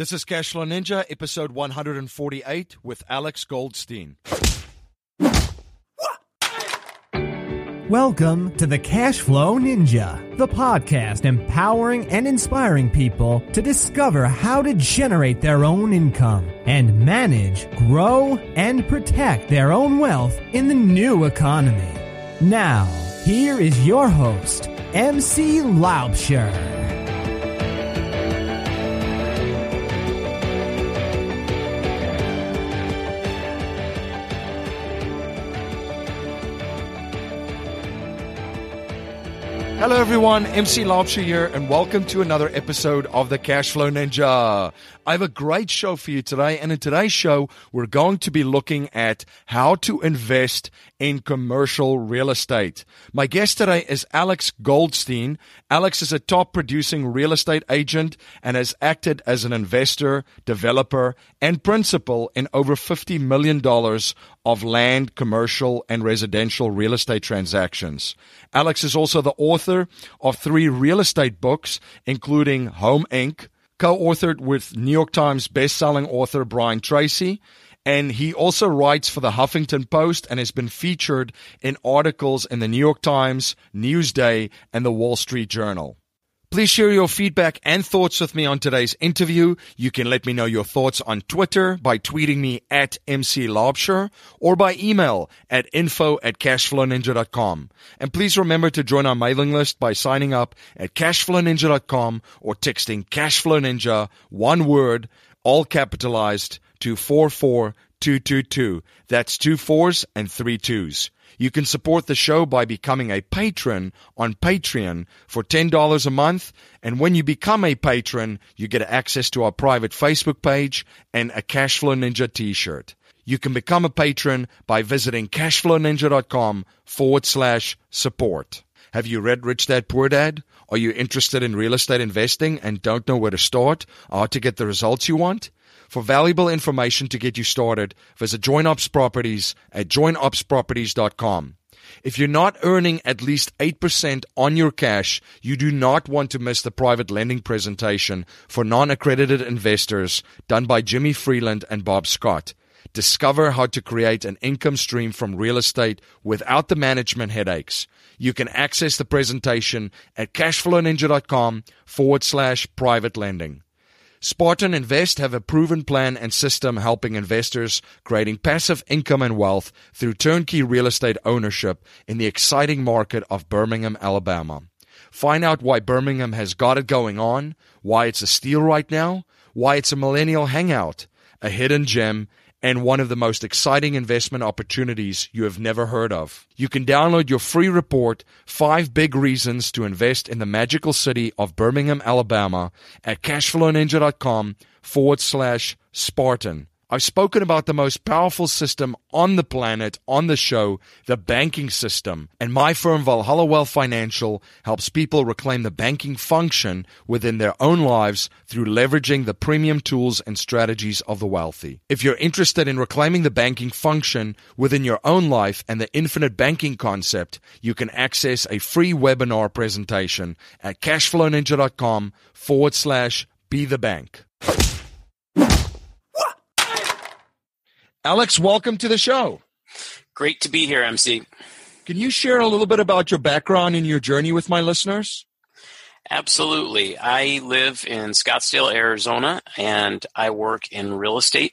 This is Cashflow Ninja, episode 148 with Alex Goldstein. Welcome to the Cashflow Ninja, the podcast empowering and inspiring people to discover how to generate their own income and manage, grow, and protect their own wealth in the new economy. Now, here is your host, MC Laubscher. Hello, everyone. MC Laubscher here, and welcome to another episode of the Cashflow Ninja. I have a great show for you today, and in today's show, we're going to be looking at how to invest in commercial real estate. My guest today is Alex Goldstein. Alex is a top producing real estate agent and has acted as an investor, developer, and principal in over $50 million of land, commercial, and residential real estate transactions. Alex is also the author of three real estate books, including Home Inc., co-authored with New York Times best-selling author Brian Tracy, and he also writes for the Huffington Post and has been featured in articles in the New York Times, Newsday, and the Wall Street Journal. Please share your feedback and thoughts with me on today's interview. You can let me know your thoughts on Twitter by tweeting me at MC Laubscher or by email at info at cashflowninja.com. And please remember to join our mailing list by signing up at cashflowninja.com or texting Cashflow Ninja, one word, all capitalized, to 44222. That's two fours and three twos. You can support the show by becoming a patron on Patreon for $10 a month. And when you become a patron, you get access to our private Facebook page and a Cashflow Ninja t-shirt. You can become a patron by visiting cashflowninja.com forward slash support. Have you read Rich Dad Poor Dad? Are you interested in real estate investing and don't know where to start or to get the results you want? For valuable information to get you started, visit Joint Ops Properties at jointopsproperties.com. If you're not earning at least 8% on your cash, you do not want to miss the private lending presentation for non-accredited investors done by Jimmy Freeland and Bob Scott. Discover how to create an income stream from real estate without the management headaches. You can access the presentation at cashflowninja.com forward slash private lending. Spartan Invest have a proven plan and system helping investors creating passive income and wealth through turnkey real estate ownership in the exciting market of Birmingham, Alabama. Find out why Birmingham has got it going on, why it's a steal right now, why it's a millennial hangout, a hidden gem, and one of the most exciting investment opportunities you have never heard of. You can download your free report, Five Big Reasons to Invest in the Magical City of Birmingham, Alabama, at cashflowninja.com forward slash Spartan. I've spoken about the most powerful system on the planet on the show, the banking system. And my firm, Valhalla Wealth Financial, helps people reclaim the banking function within their own lives through leveraging the premium tools and strategies of the wealthy. If you're interested in reclaiming the banking function within your own life and the infinite banking concept, you can access a free webinar presentation at cashflowninja.com forward slash be the bank. Alex, welcome to the show. Great to be here, MC. Can you share a little bit about your background and your journey with my listeners? Absolutely. I live in Scottsdale, Arizona, and I work in real estate.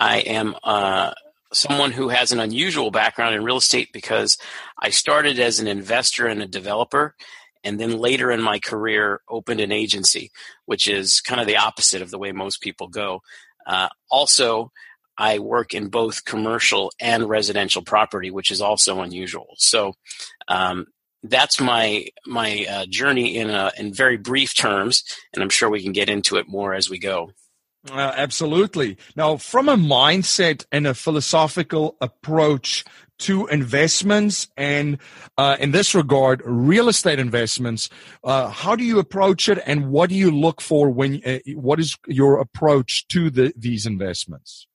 I am uh, someone who has an unusual background in real estate because I started as an investor and a developer, and then later in my career opened an agency, which is kind of the opposite of the way most people go. Uh, also, I work in both commercial and residential property, which is also unusual. So um, that's my my uh, journey in a, in very brief terms, and I'm sure we can get into it more as we go. Uh, absolutely. Now, from a mindset and a philosophical approach to investments and uh, in this regard real estate investments uh, how do you approach it and what do you look for when uh, what is your approach to the, these investments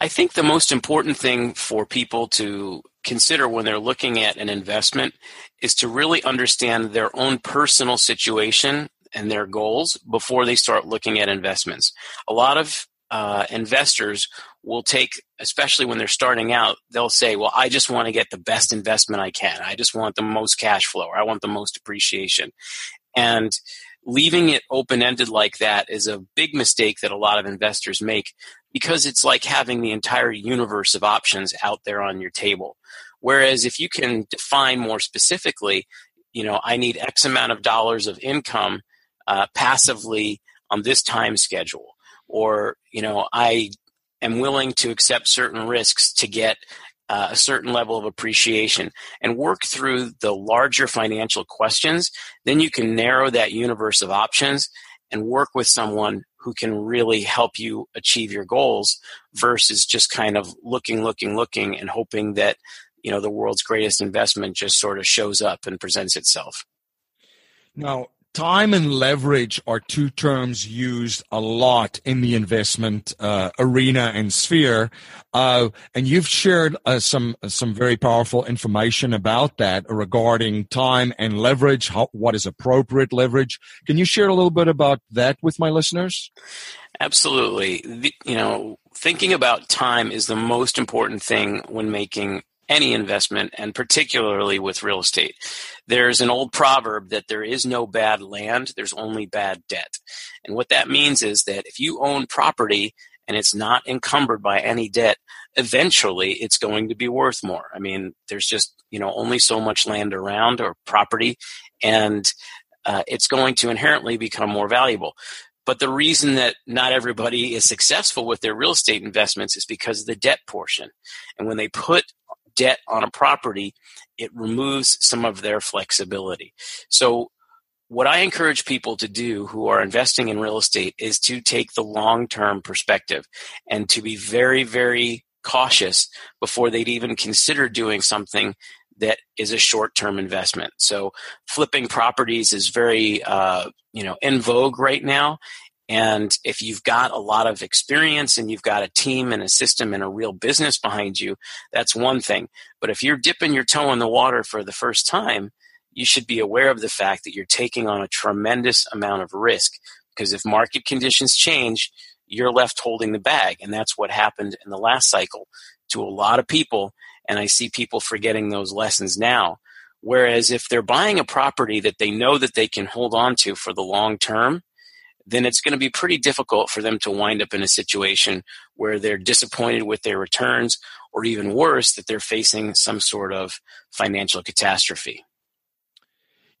I think the most important thing for people to consider when they're looking at an investment is to really understand their own personal situation and their goals before they start looking at investments. A lot of uh, investors will take, especially when they're starting out, they'll say, Well, I just want to get the best investment I can. I just want the most cash flow or I want the most appreciation. And leaving it open ended like that is a big mistake that a lot of investors make because it's like having the entire universe of options out there on your table. Whereas if you can define more specifically, you know, I need X amount of dollars of income uh, passively on this time schedule, or you know, I am willing to accept certain risks to get uh, a certain level of appreciation and work through the larger financial questions, then you can narrow that universe of options and work with someone who can really help you achieve your goals versus just kind of looking, looking, looking and hoping that you know the world's greatest investment just sort of shows up and presents itself. Now, time and leverage are two terms used a lot in the investment uh, arena and sphere, uh, and you've shared uh, some some very powerful information about that regarding time and leverage. How, what is appropriate leverage? Can you share a little bit about that with my listeners? Absolutely. The, you know, thinking about time is the most important thing when making any investment and particularly with real estate. There's an old proverb that there is no bad land, there's only bad debt. And what that means is that if you own property and it's not encumbered by any debt, eventually it's going to be worth more. I mean, there's just, you know, only so much land around or property and uh, it's going to inherently become more valuable. But the reason that not everybody is successful with their real estate investments is because of the debt portion. And when they put debt on a property, it removes some of their flexibility. So, what I encourage people to do who are investing in real estate is to take the long term perspective and to be very, very cautious before they'd even consider doing something that is a short term investment. So, flipping properties is very, uh, you know, in vogue right now. And if you've got a lot of experience and you've got a team and a system and a real business behind you, that's one thing. But if you're dipping your toe in the water for the first time, you should be aware of the fact that you're taking on a tremendous amount of risk because if market conditions change, you're left holding the bag. And that's what happened in the last cycle to a lot of people. And I see people forgetting those lessons now. Whereas if they're buying a property that they know that they can hold on to for the long term, then it's going to be pretty difficult for them to wind up in a situation where they're disappointed with their returns or even worse that they're facing some sort of financial catastrophe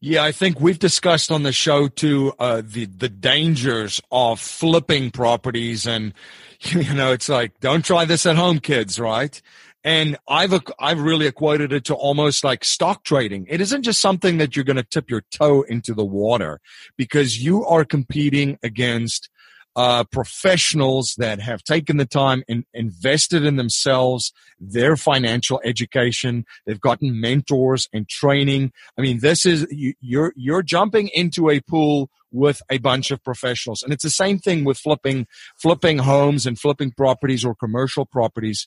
yeah, I think we've discussed on the show too uh, the the dangers of flipping properties, and you know, it's like don't try this at home, kids, right? And I've, I've really equated it to almost like stock trading. It isn't just something that you're going to tip your toe into the water because you are competing against uh, professionals that have taken the time and invested in themselves, their financial education. They've gotten mentors and training. I mean, this is you, you're you're jumping into a pool with a bunch of professionals, and it's the same thing with flipping flipping homes and flipping properties or commercial properties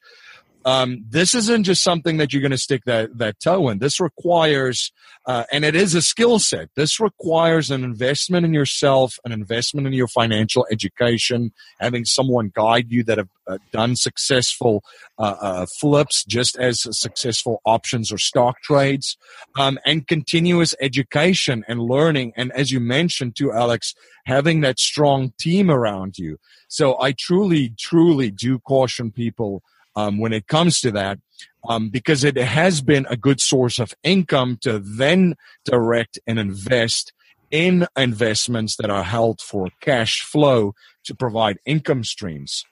um, this isn't just something that you're going to stick that, that toe in. This requires, uh, and it is a skill set. This requires an investment in yourself, an investment in your financial education, having someone guide you that have uh, done successful uh, uh flips, just as successful options or stock trades, um, and continuous education and learning. And as you mentioned too, Alex, having that strong team around you. So I truly, truly do caution people um, when it comes to that, um, because it has been a good source of income to then direct and invest in investments that are held for cash flow to provide income streams.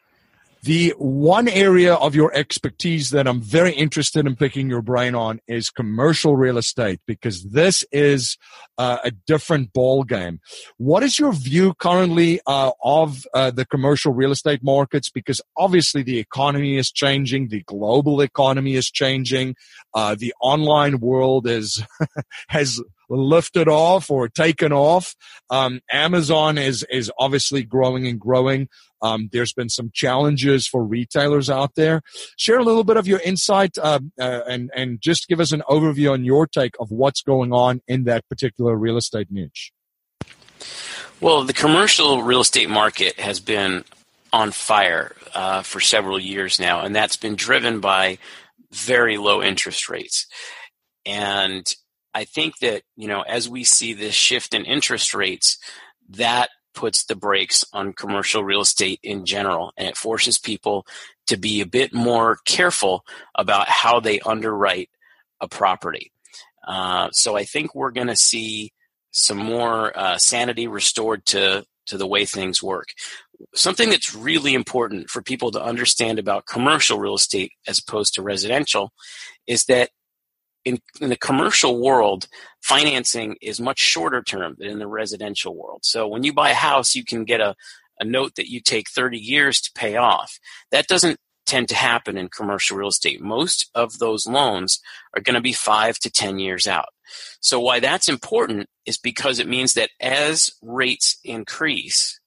The one area of your expertise that I'm very interested in picking your brain on is commercial real estate because this is uh, a different ball game. What is your view currently uh, of uh, the commercial real estate markets? Because obviously the economy is changing, the global economy is changing, uh, the online world is has lifted off or taken off. Um, Amazon is is obviously growing and growing. Um, there's been some challenges for retailers out there. Share a little bit of your insight uh, uh, and and just give us an overview on your take of what's going on in that particular real estate niche. Well, the commercial real estate market has been on fire uh, for several years now, and that's been driven by very low interest rates. And I think that, you know, as we see this shift in interest rates, that puts the brakes on commercial real estate in general, and it forces people to be a bit more careful about how they underwrite a property. Uh, so I think we're going to see some more uh, sanity restored to to the way things work. Something that's really important for people to understand about commercial real estate as opposed to residential is that in, in the commercial world, financing is much shorter term than in the residential world. So when you buy a house, you can get a, a note that you take 30 years to pay off. That doesn't tend to happen in commercial real estate. Most of those loans are going to be five to 10 years out. So why that's important is because it means that as rates increase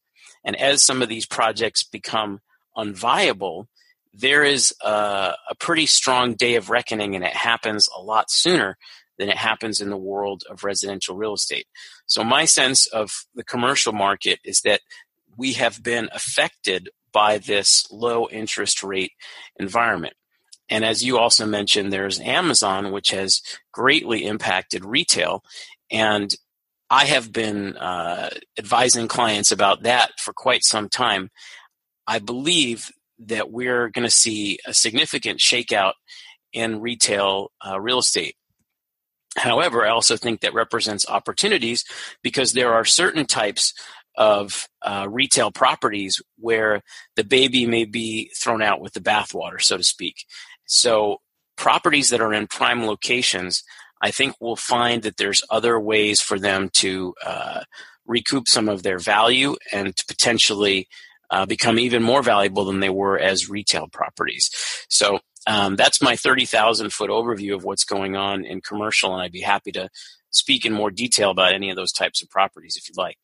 and as some of these projects become unviable, there is a, a pretty strong day of reckoning and it happens a lot sooner than it happens in the world of residential real estate. So my sense of the commercial market is that we have been affected by this low interest rate environment. And as you also mentioned, there's Amazon, which has greatly impacted retail. And I have been uh, advising clients about that for quite some time. I believe that we're going to see a significant shakeout in retail uh, real estate. However, I also think that represents opportunities because there are certain types of uh, retail properties where the baby may be thrown out with the bathwater, so to speak. So, properties that are in prime locations, I think we'll find that there's other ways for them to uh, recoup some of their value and to potentially uh, become even more valuable than they were as retail properties. So, um, that's my 30,000 foot overview of what's going on in commercial, and I'd be happy to speak in more detail about any of those types of properties if you'd like.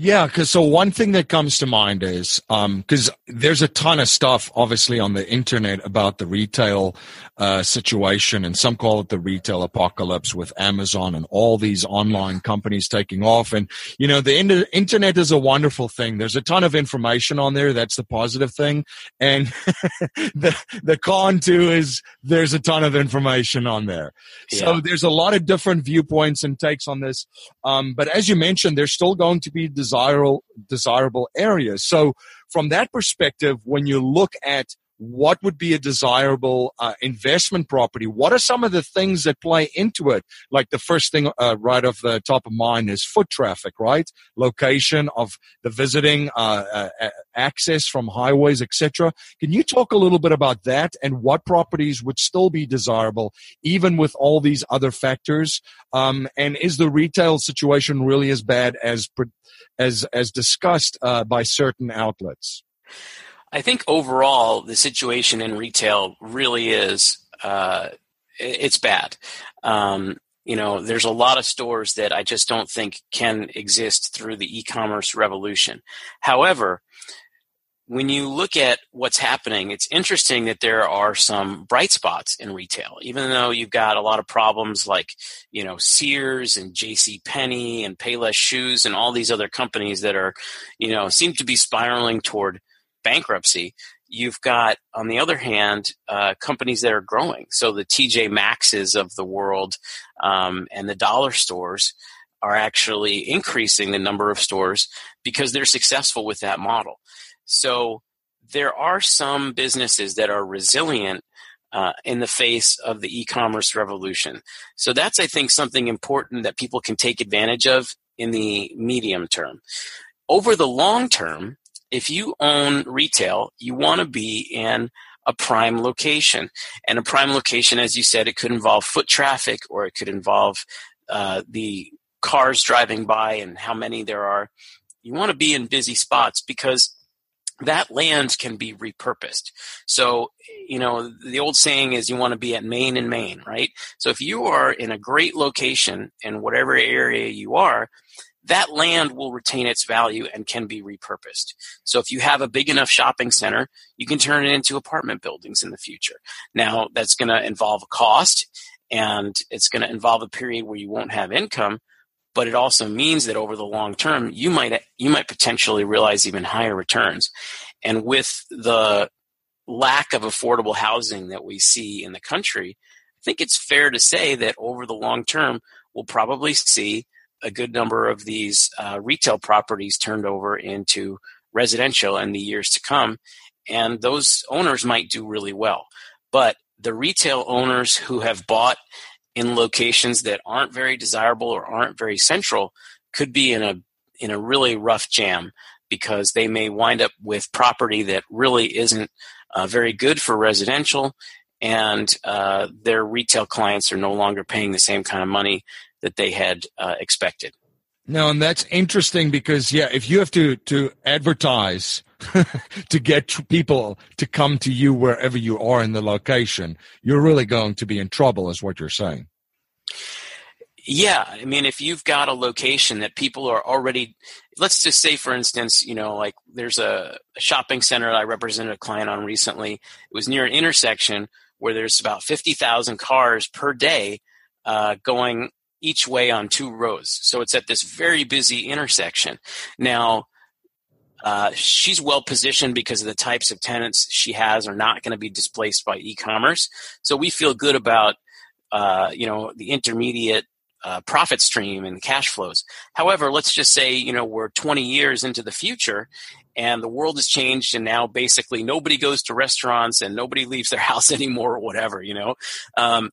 Yeah, because so one thing that comes to mind is because um, there's a ton of stuff, obviously, on the internet about the retail uh, situation, and some call it the retail apocalypse with Amazon and all these online companies taking off. And you know, the in- internet is a wonderful thing. There's a ton of information on there. That's the positive thing, and the the con too is there's a ton of information on there. Yeah. So there's a lot of different viewpoints and takes on this. Um, but as you mentioned, there's still going to be desirable desirable areas. So from that perspective, when you look at what would be a desirable uh, investment property? What are some of the things that play into it? Like the first thing uh, right off the top of mind is foot traffic, right? Location of the visiting, uh, uh access from highways, etc. Can you talk a little bit about that and what properties would still be desirable even with all these other factors? Um, and is the retail situation really as bad as as as discussed uh, by certain outlets? I think overall the situation in retail really is uh, it's bad. Um, you know, there's a lot of stores that I just don't think can exist through the e-commerce revolution. However, when you look at what's happening, it's interesting that there are some bright spots in retail, even though you've got a lot of problems like, you know, Sears and J.C. Penney and Payless Shoes and all these other companies that are, you know, seem to be spiraling toward bankruptcy. You've got, on the other hand, uh, companies that are growing. So the TJ Maxxes of the world um, and the dollar stores are actually increasing the number of stores because they're successful with that model. So there are some businesses that are resilient uh, in the face of the e-commerce revolution. So that's, I think, something important that people can take advantage of in the medium term. Over the long term, if you own retail, you want to be in a prime location. And a prime location, as you said, it could involve foot traffic or it could involve uh, the cars driving by and how many there are. You want to be in busy spots because that land can be repurposed. So, you know, the old saying is you want to be at main and main, right? So if you are in a great location in whatever area you are, that land will retain its value and can be repurposed. So if you have a big enough shopping center, you can turn it into apartment buildings in the future. Now that's going to involve a cost and it's going to involve a period where you won't have income, but it also means that over the long term, you might you might potentially realize even higher returns. And with the lack of affordable housing that we see in the country, I think it's fair to say that over the long term, we'll probably see a good number of these uh, retail properties turned over into residential in the years to come. And those owners might do really well. But the retail owners who have bought in locations that aren't very desirable or aren't very central could be in a in a really rough jam because they may wind up with property that really isn't uh, very good for residential and uh, their retail clients are no longer paying the same kind of money that they had uh, expected. No, and that's interesting because yeah, if you have to to advertise to get people to come to you wherever you are in the location, you're really going to be in trouble, is what you're saying. Yeah, I mean, if you've got a location that people are already, let's just say, for instance, you know, like there's a, a shopping center that I represented a client on recently. It was near an intersection where there's about 50,000 cars per day uh, going each way on two rows. So it's at this very busy intersection. Now, uh, she's well positioned because of the types of tenants she has are not going to be displaced by e-commerce. So we feel good about uh, you know the intermediate uh, profit stream and cash flows. However, let's just say you know we're 20 years into the future, and the world has changed, and now basically nobody goes to restaurants and nobody leaves their house anymore, or whatever. You know, um,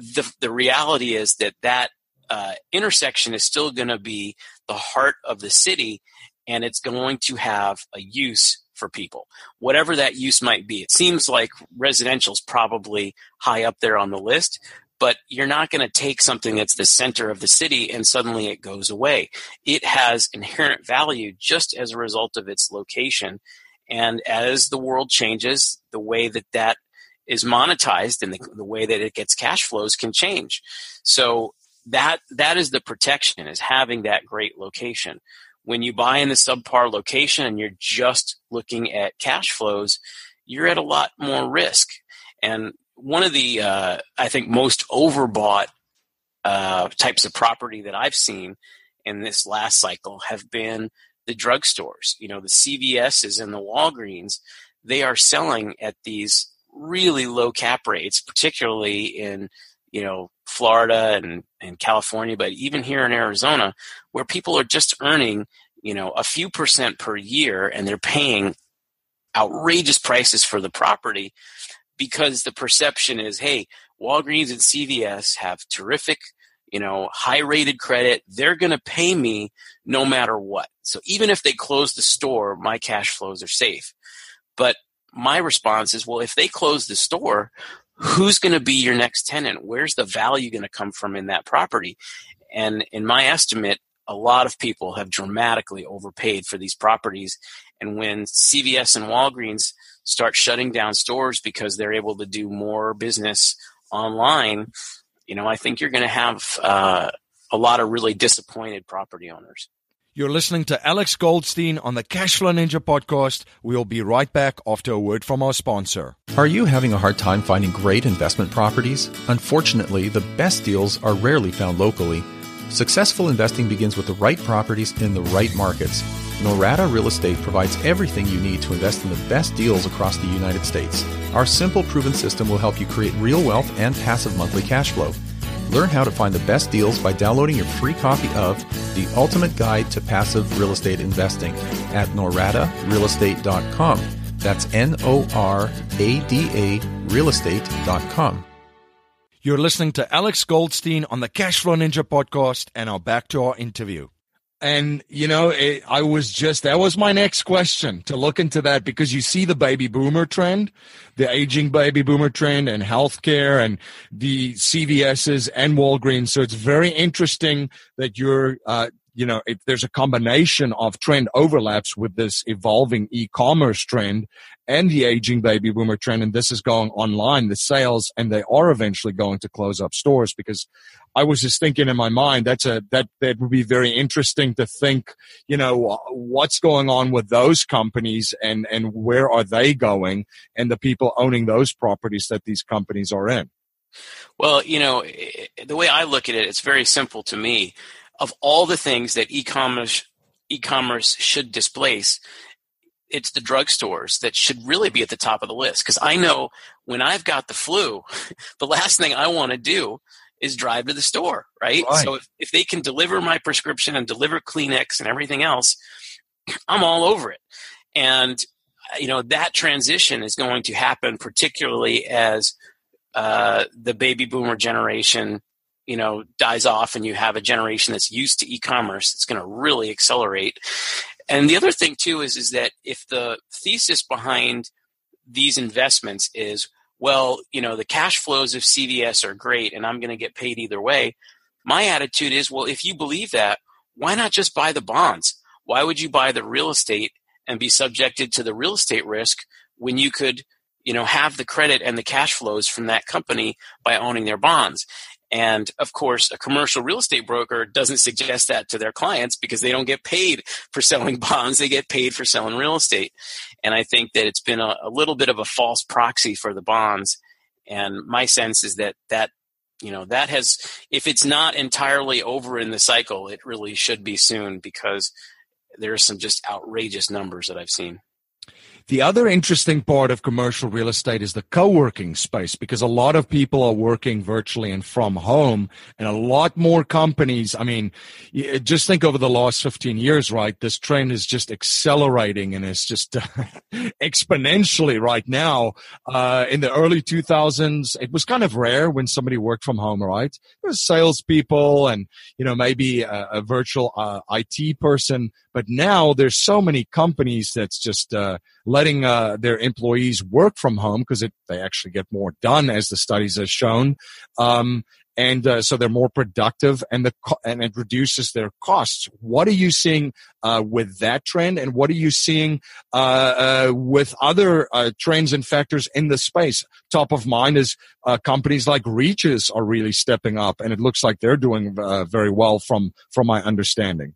the the reality is that that uh, intersection is still going to be the heart of the city, and it's going to have a use for people, whatever that use might be. It seems like residential is probably high up there on the list, but you're not going to take something that's the center of the city and suddenly it goes away. It has inherent value just as a result of its location. And as the world changes, the way that that is monetized and the, the way that it gets cash flows can change. So that that is the protection is having that great location. When you buy in the subpar location and you're just looking at cash flows, you're at a lot more risk. And one of the uh, I think most overbought uh, types of property that I've seen in this last cycle have been the drugstores. You know, the CVS's and the Walgreens. They are selling at these really low cap rates, particularly in you know Florida and, and California, but even here in Arizona, where people are just earning you know a few percent per year, and they're paying outrageous prices for the property because the perception is, hey, Walgreens and CVS have terrific you know, high rated credit. They're going to pay me no matter what. So even if they close the store, my cash flows are safe. But my response is, well, if they close the store, who's going to be your next tenant? Where's the value going to come from in that property? And in my estimate, a lot of people have dramatically overpaid for these properties. And when CVS and Walgreens start shutting down stores because they're able to do more business online, you know, I think you're going to have uh, a lot of really disappointed property owners. You're listening to Alex Goldstein on the Cashflow Ninja podcast. We'll be right back after a word from our sponsor. Are you having a hard time finding great investment properties? Unfortunately, the best deals are rarely found locally. Successful investing begins with the right properties in the right markets. Norada Real Estate provides everything you need to invest in the best deals across the United States. Our simple, proven system will help you create real wealth and passive monthly cash flow. Learn how to find the best deals by downloading your free copy of The Ultimate Guide to Passive Real Estate Investing at noradarealestate.com. That's N O R A D A realestate.com. You're listening to Alex Goldstein on the Cashflow Ninja podcast, and now back to our interview. And, you know, it, I was just, that was my next question to look into that because you see the baby boomer trend, the aging baby boomer trend and healthcare and the CVS's and Walgreens. So it's very interesting that you're, uh, you know, if there's a combination of trend overlaps with this evolving e-commerce trend and the aging baby boomer trend, and this is going online, the sales, and they are eventually going to close up stores because I was just thinking in my mind that's a that that would be very interesting to think, you know, what's going on with those companies and and where are they going and the people owning those properties that these companies are in. Well, you know, the way I look at it, it's very simple to me of all the things that e-commerce e-commerce should displace, it's the drugstores that should really be at the top of the list. Because I know when I've got the flu, the last thing I want to do is drive to the store, right? right. So if, if they can deliver my prescription and deliver Kleenex and everything else, I'm all over it. And you know that transition is going to happen, particularly as uh, the baby boomer generation, you know, dies off, and you have a generation that's used to e-commerce. It's going to really accelerate. And the other thing too is is that if the thesis behind these investments is well, you know, the cash flows of CVS are great and I'm going to get paid either way. My attitude is, well, if you believe that, why not just buy the bonds? Why would you buy the real estate and be subjected to the real estate risk when you could, you know, have the credit and the cash flows from that company by owning their bonds? And of course, a commercial real estate broker doesn't suggest that to their clients because they don't get paid for selling bonds. They get paid for selling real estate. And I think that it's been a, a little bit of a false proxy for the bonds. And my sense is that that you know that has if it's not entirely over in the cycle it really should be soon because there are some just outrageous numbers that i've seen the other interesting part of commercial real estate is the co-working space because a lot of people are working virtually and from home and a lot more companies. I mean, just think over the last 15 years, right? This trend is just accelerating and it's just exponentially right now. Uh, in the early 2000s, it was kind of rare when somebody worked from home, right? There was salespeople and, you know, maybe a, a virtual uh, IT person. But now there's so many companies that's just, uh, letting uh, their employees work from home because they actually get more done, as the studies have shown. Um, and uh, so they're more productive, and the and it reduces their costs. What are you seeing uh, with that trend, and what are you seeing uh, uh with other uh, trends and factors in the space? Top of mind is uh, companies like Regus are really stepping up, and it looks like they're doing very well from from my understanding.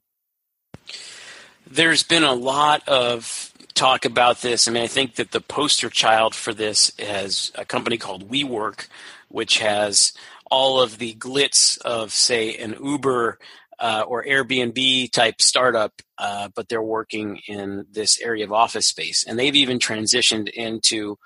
There's been a lot of talk about this. I mean, I think that the poster child for this is a company called WeWork, which has all of the glitz of, say, an Uber uh, or Airbnb type startup, uh, but they're working in this area of office space. And they've even transitioned into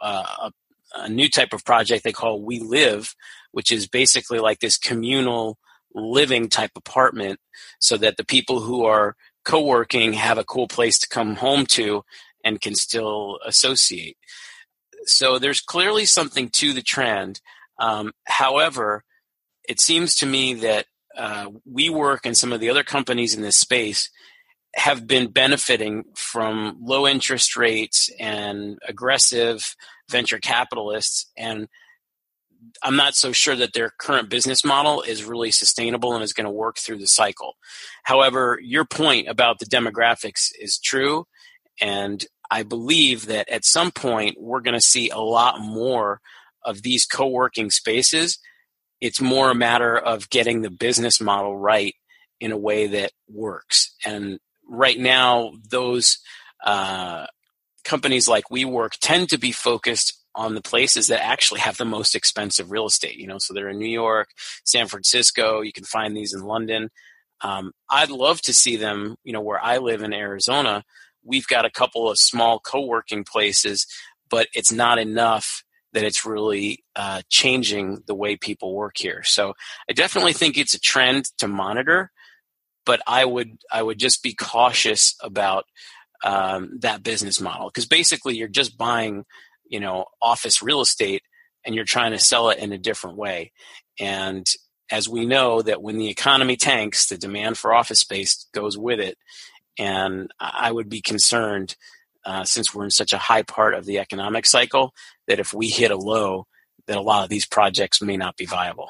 uh, a, a new type of project they call We Live, which is basically like this communal living type apartment so that the people who are co-working have a cool place to come home to and can still associate. So there's clearly something to the trend. Um, however it seems to me that uh, WeWork and some of the other companies in this space have been benefiting from low interest rates and aggressive venture capitalists and I'm not so sure that their current business model is really sustainable and is going to work through the cycle. However, your point about the demographics is true. And I believe that at some point we're going to see a lot more of these co working spaces. It's more a matter of getting the business model right in a way that works. And right now, those uh, companies like WeWork tend to be focused on the places that actually have the most expensive real estate. You know, so they're in New York, San Francisco. You can find these in London. Um, I'd love to see them. You know, where I live in Arizona, we've got a couple of small co-working places, but it's not enough that it's really uh, changing the way people work here. So I definitely think it's a trend to monitor, but I would I would just be cautious about um, that business model because basically you're just buying you know office real estate and you're trying to sell it in a different way. And as we know that when the economy tanks the demand for office space goes with it. And i would be concerned uh, since we're in such a high part of the economic cycle that if we hit a low that a lot of these projects may not be viable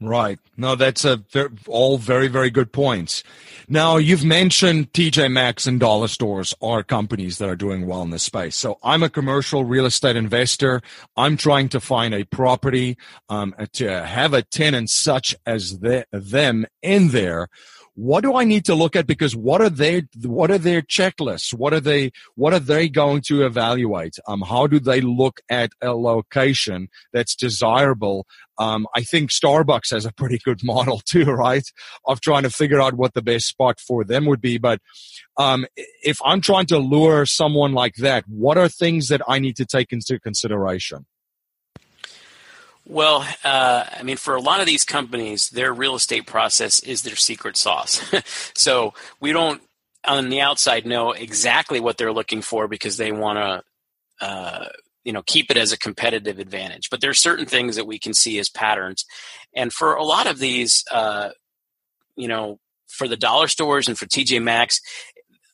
Right. No, that's a all very, very good points. Now, you've mentioned TJ Maxx and dollar stores are companies that are doing well in this space. So I'm a commercial real estate investor. I'm trying to find a property um, to have a tenant such as the, them in there. What do I need to look at? Because what are their what are their checklists? What are they what are they going to evaluate? Um, how do they look at a location that's desirable? Um, I think Starbucks has a pretty good model too, right? Of trying to figure out what the best spot for them would be. But um, if I'm trying to lure someone like that, what are things that I need to take into consideration? Well, uh, I mean, for a lot of these companies, their real estate process is their secret sauce. so we don't, on the outside, know exactly what they're looking for because they want to, uh, you know, keep it as a competitive advantage. But there are certain things that we can see as patterns, and for a lot of these, uh, you know, for the dollar stores and for TJ Maxx,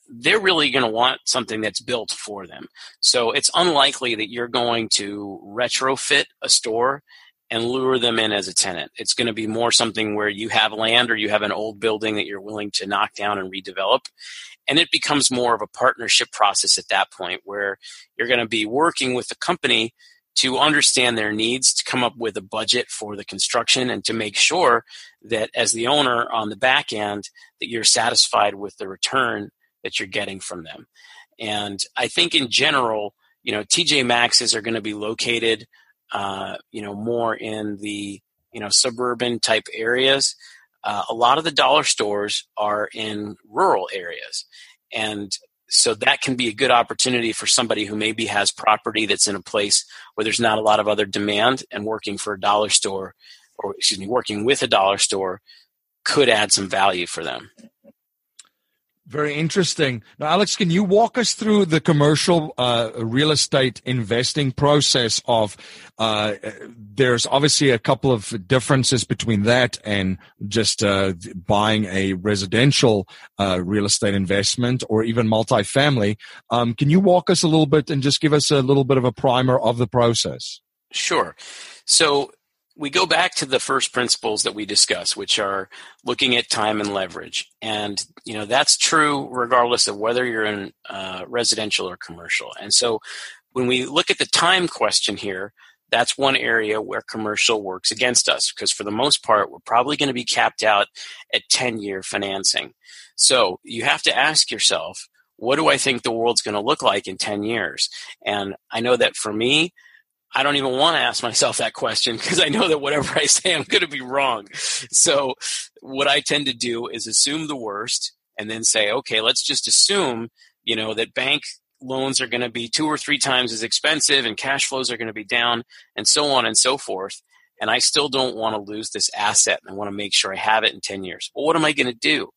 they're really going to want something that's built for them. So it's unlikely that you're going to retrofit a store and lure them in as a tenant. It's going to be more something where you have land or you have an old building that you're willing to knock down and redevelop. And it becomes more of a partnership process at that point where you're going to be working with the company to understand their needs, to come up with a budget for the construction, and to make sure that as the owner on the back end, that you're satisfied with the return that you're getting from them. And I think in general, you know, TJ Maxxes are going to be located uh, you know, more in the you know suburban type areas. Uh, a lot of the dollar stores are in rural areas, and so that can be a good opportunity for somebody who maybe has property that's in a place where there's not a lot of other demand, and working for a dollar store, or excuse me, working with a dollar store could add some value for them. Very interesting. Now, Alex, can you walk us through the commercial uh, real estate investing process? Of uh, there's obviously a couple of differences between that and just uh, buying a residential uh, real estate investment or even multifamily. Um, can you walk us a little bit and just give us a little bit of a primer of the process? Sure. So we go back to the first principles that we discuss, which are looking at time and leverage. And, you know, that's true regardless of whether you're in uh, residential or commercial. And so when we look at the time question here, that's one area where commercial works against us because for the most part, we're probably going to be capped out at 10 year financing. So you have to ask yourself, what do I think the world's going to look like in 10 years? And I know that for me, I don't even want to ask myself that question because I know that whatever I say, I'm going to be wrong. So, what I tend to do is assume the worst and then say, okay, let's just assume, you know, that bank loans are going to be two or three times as expensive and cash flows are going to be down and so on and so forth. And I still don't want to lose this asset and I want to make sure I have it in 10 years. Well, what am I going to do?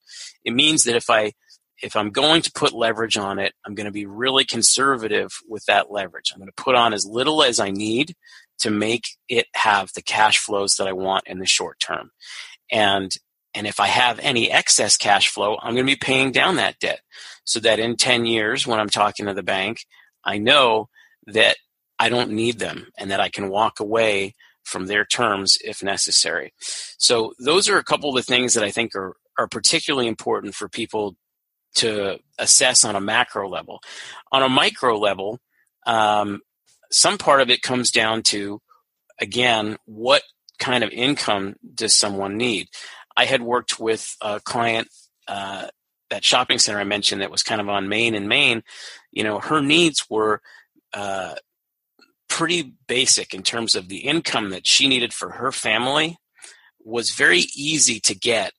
It means that if I if I'm going to put leverage on it, I'm going to be really conservative with that leverage. I'm going to put on as little as I need to make it have the cash flows that I want in the short term. And and if I have any excess cash flow, I'm going to be paying down that debt so that in 10 years when I'm talking to the bank, I know that I don't need them and that I can walk away from their terms if necessary. So those are a couple of the things that I think are are particularly important for people to assess on a macro level. On a micro level, um, some part of it comes down to, again, what kind of income does someone need? I had worked with a client, uh, that shopping center I mentioned that was kind of on Main and Main. You know, her needs were uh, pretty basic in terms of the income that she needed for her family was very easy to get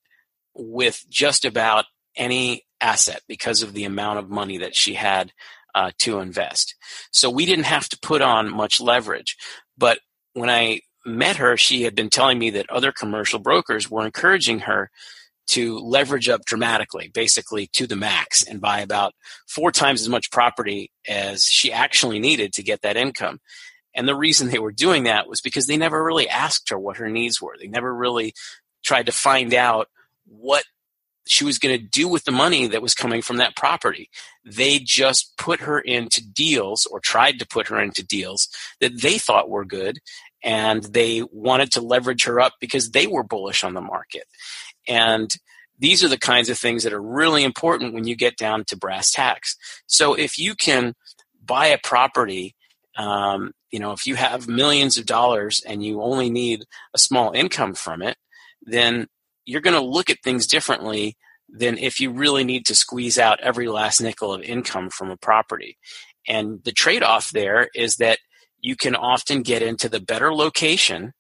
with just about any asset because of the amount of money that she had uh, to invest. So we didn't have to put on much leverage. But when I met her, she had been telling me that other commercial brokers were encouraging her to leverage up dramatically, basically to the max, and buy about four times as much property as she actually needed to get that income. And the reason they were doing that was because they never really asked her what her needs were. They never really tried to find out what she was going to do with the money that was coming from that property. They just put her into deals or tried to put her into deals that they thought were good and they wanted to leverage her up because they were bullish on the market. And these are the kinds of things that are really important when you get down to brass tacks. So if you can buy a property, um, you know, if you have millions of dollars and you only need a small income from it, then you're going to look at things differently than if you really need to squeeze out every last nickel of income from a property. And the trade off there is that you can often get into the better location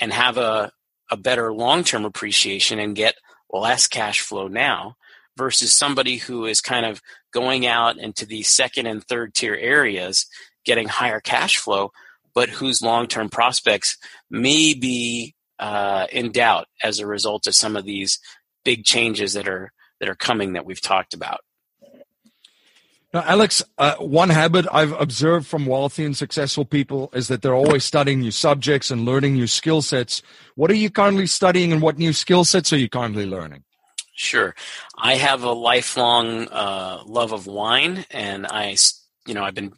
and have a, a better long term appreciation and get less cash flow now versus somebody who is kind of going out into the second and third tier areas getting higher cash flow, but whose long term prospects may be uh, in doubt as a result of some of these big changes that are that are coming that we've talked about. Now, Alex, uh, one habit I've observed from wealthy and successful people is that they're always studying new subjects and learning new skill sets. What are you currently studying and what new skill sets are you currently learning? Sure. I have a lifelong uh, love of wine, and I, you know, I've been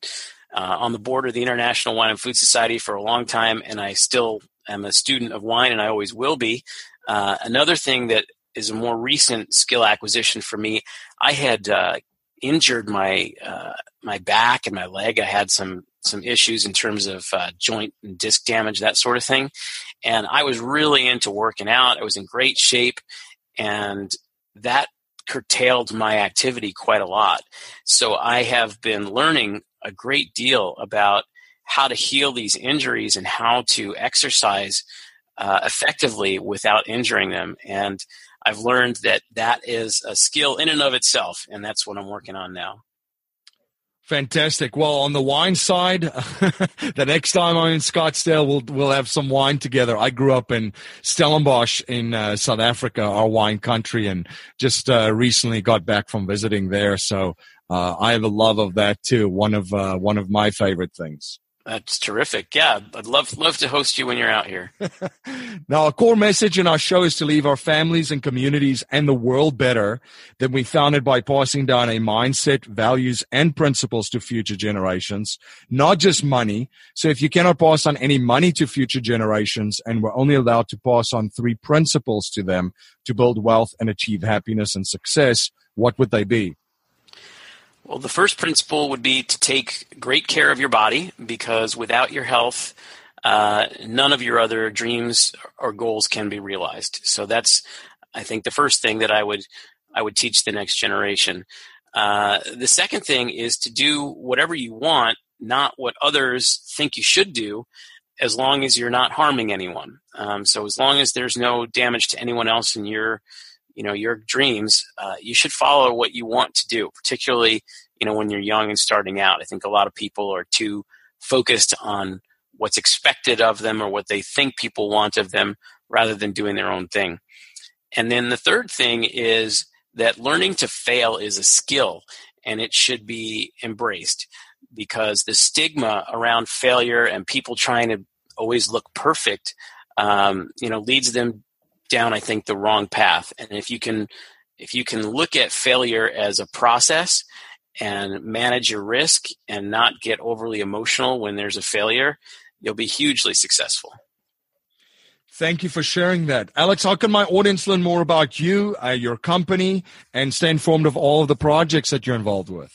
uh, on the board of the International Wine and Food Society for a long time, and I still am a student of wine, and I always will be. Uh, another thing that is a more recent skill acquisition for me. I had uh, injured my uh, my back and my leg. I had some some issues in terms of uh, joint and disc damage, that sort of thing. And I was really into working out. I was in great shape, and that curtailed my activity quite a lot. So I have been learning a great deal about how to heal these injuries and how to exercise uh, effectively without injuring them. And I've learned that that is a skill in and of itself, and that's what I'm working on now. Fantastic. Well, on the wine side, the next time I'm in Scottsdale, we'll we'll have some wine together. I grew up in Stellenbosch in uh, South Africa, our wine country, and just uh, recently got back from visiting there. So uh, I have a love of that too. One of uh, one of my favorite things. That's terrific. Yeah, I'd love love to host you when you're out here. now, a core message in our show is to leave our families and communities and the world better than we found it by passing down a mindset, values, and principles to future generations, not just money. So if you cannot pass on any money to future generations and we're only allowed to pass on three principles to them to build wealth and achieve happiness and success, what would they be? Well, the first principle would be to take great care of your body because without your health, uh, none of your other dreams or goals can be realized. So that's, I think, the first thing that I would I would teach the next generation. Uh, the second thing is to do whatever you want, not what others think you should do, as long as you're not harming anyone. Um, so as long as there's no damage to anyone else in your you know your dreams uh, you should follow what you want to do particularly you know when you're young and starting out. I think a lot of people are too focused on what's expected of them or what they think people want of them rather than doing their own thing. And then the third thing is that learning to fail is a skill and it should be embraced because the stigma around failure and people trying to always look perfect um, you know leads them down, I think, the wrong path. And if you can, if you can look at failure as a process and manage your risk and not get overly emotional when there's a failure, you'll be hugely successful. Thank you for sharing that. Alex, how can my audience learn more about you, uh, your company, and stay informed of all of the projects that you're involved with?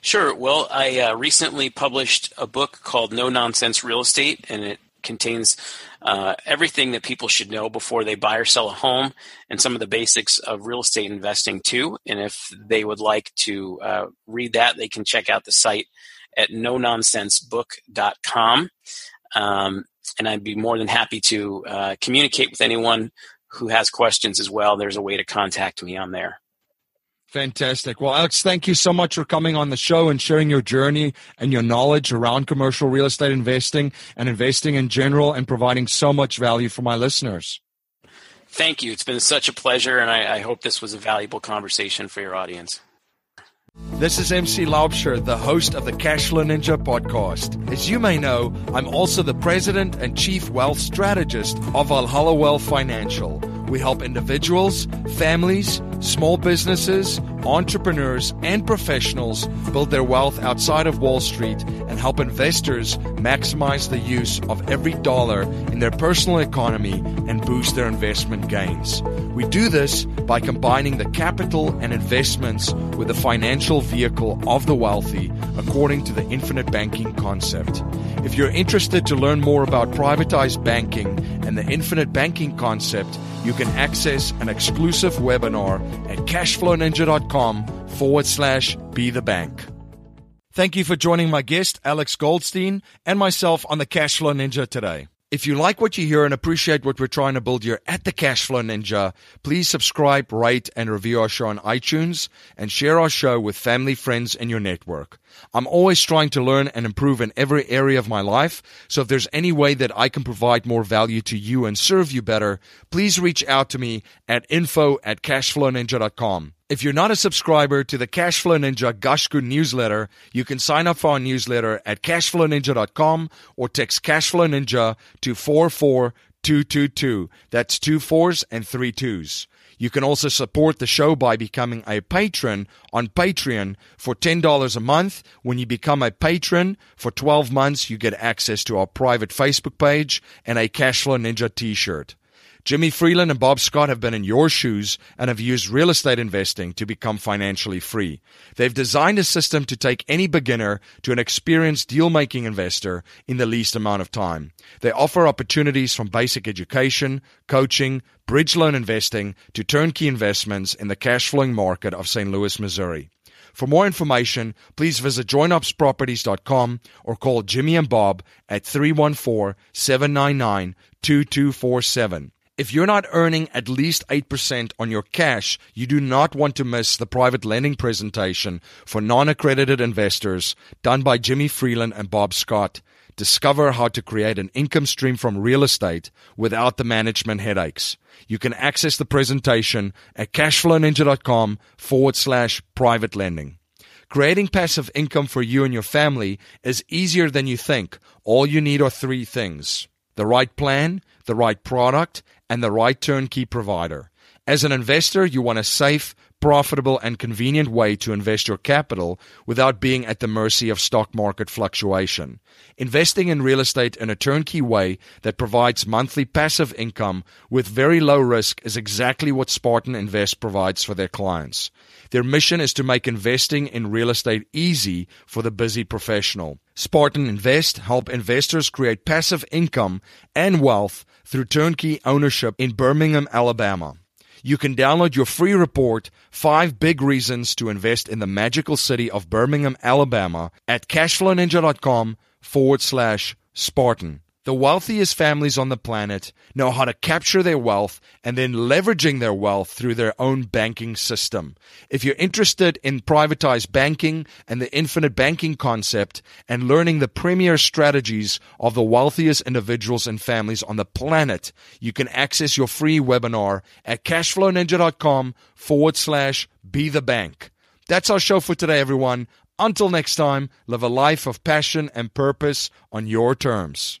Sure. Well, I uh, recently published a book called No Nonsense Real Estate, and it contains uh, everything that people should know before they buy or sell a home and some of the basics of real estate investing too. And if they would like to uh, read that, they can check out the site at nononsensebook.com. Um, and I'd be more than happy to uh, communicate with anyone who has questions as well. There's a way to contact me on there. Fantastic. Well, Alex, thank you so much for coming on the show and sharing your journey and your knowledge around commercial real estate investing and investing in general and providing so much value for my listeners. Thank you. It's been such a pleasure, and I, I hope this was a valuable conversation for your audience. This is MC Laubscher, the host of the Cashflow Ninja podcast. As you may know, I'm also the president and chief wealth strategist of Valhalla Wealth Financial. We help individuals, families, small businesses, entrepreneurs, and professionals build their wealth outside of Wall Street and help investors maximize the use of every dollar in their personal economy and boost their investment gains. We do this by combining the capital and investments with the financial vehicle of the wealthy according to the infinite banking concept. If you're interested to learn more about privatized banking and the infinite banking concept, you can access an exclusive webinar at cashflowninja.com forward slash be the bank. Thank you for joining my guest, Alex Goldstein, and myself on the Cashflow Ninja today. If you like what you hear and appreciate what we're trying to build here at the Cashflow Ninja, please subscribe, rate, and review our show on iTunes and share our show with family, friends, and your network. I'm always trying to learn and improve in every area of my life, so if there's any way that I can provide more value to you and serve you better, please reach out to me at info at cashflowninja.com. If you're not a subscriber to the Cashflow Ninja Gashku newsletter, you can sign up for our newsletter at cashflowninja.com or text Cashflow Ninja to 44222. That's two fours and three twos. You can also support the show by becoming a patron on Patreon for $10 a month. When you become a patron for 12 months, you get access to our private Facebook page and a Cashflow Ninja t-shirt. Jimmy Freeland and Bob Scott have been in your shoes and have used real estate investing to become financially free. They've designed a system to take any beginner to an experienced deal making investor in the least amount of time. They offer opportunities from basic education, coaching, bridge loan investing to turnkey investments in the cash flowing market of St. Louis, Missouri. For more information, please visit jointopsproperties.com or call Jimmy and Bob at 314 799 2247. If you're not earning at least 8% on your cash, you do not want to miss the private lending presentation for non accredited investors done by Jimmy Freeland and Bob Scott. Discover how to create an income stream from real estate without the management headaches. You can access the presentation at cashflowninja.com forward slash private lending. Creating passive income for you and your family is easier than you think. All you need are three things the right plan, the right product, and the right turnkey provider. As an investor, you want a safe, profitable, and convenient way to invest your capital without being at the mercy of stock market fluctuation. Investing in real estate in a turnkey way that provides monthly passive income with very low risk is exactly what Spartan Invest provides for their clients. Their mission is to make investing in real estate easy for the busy professional. Spartan Invest help investors create passive income and wealth through turnkey ownership in Birmingham, Alabama. You can download your free report, Five Big Reasons to Invest in the Magical City of Birmingham, Alabama, at cashflowninja.com forward slash Spartan. The wealthiest families on the planet know how to capture their wealth and then leveraging their wealth through their own banking system. If you're interested in privatized banking and the infinite banking concept and learning the premier strategies of the wealthiest individuals and families on the planet, you can access your free webinar at cashflowninja.com forward slash be the bank. That's our show for today, everyone. Until next time, live a life of passion and purpose on your terms.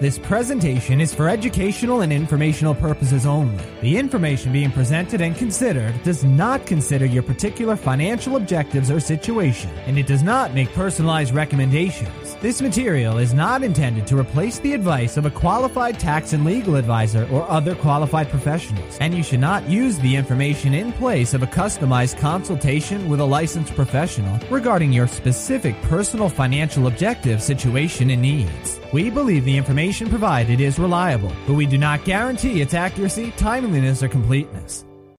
This presentation is for educational and informational purposes only. The information being presented and considered does not consider your particular financial objectives or situation, and it does not make personalized recommendations. This material is not intended to replace the advice of a qualified tax and legal advisor or other qualified professionals, and you should not use the information in place of a customized consultation with a licensed professional regarding your specific personal financial objective, situation, and needs. We believe the information provided is reliable, but we do not guarantee its accuracy, timeliness, or completeness.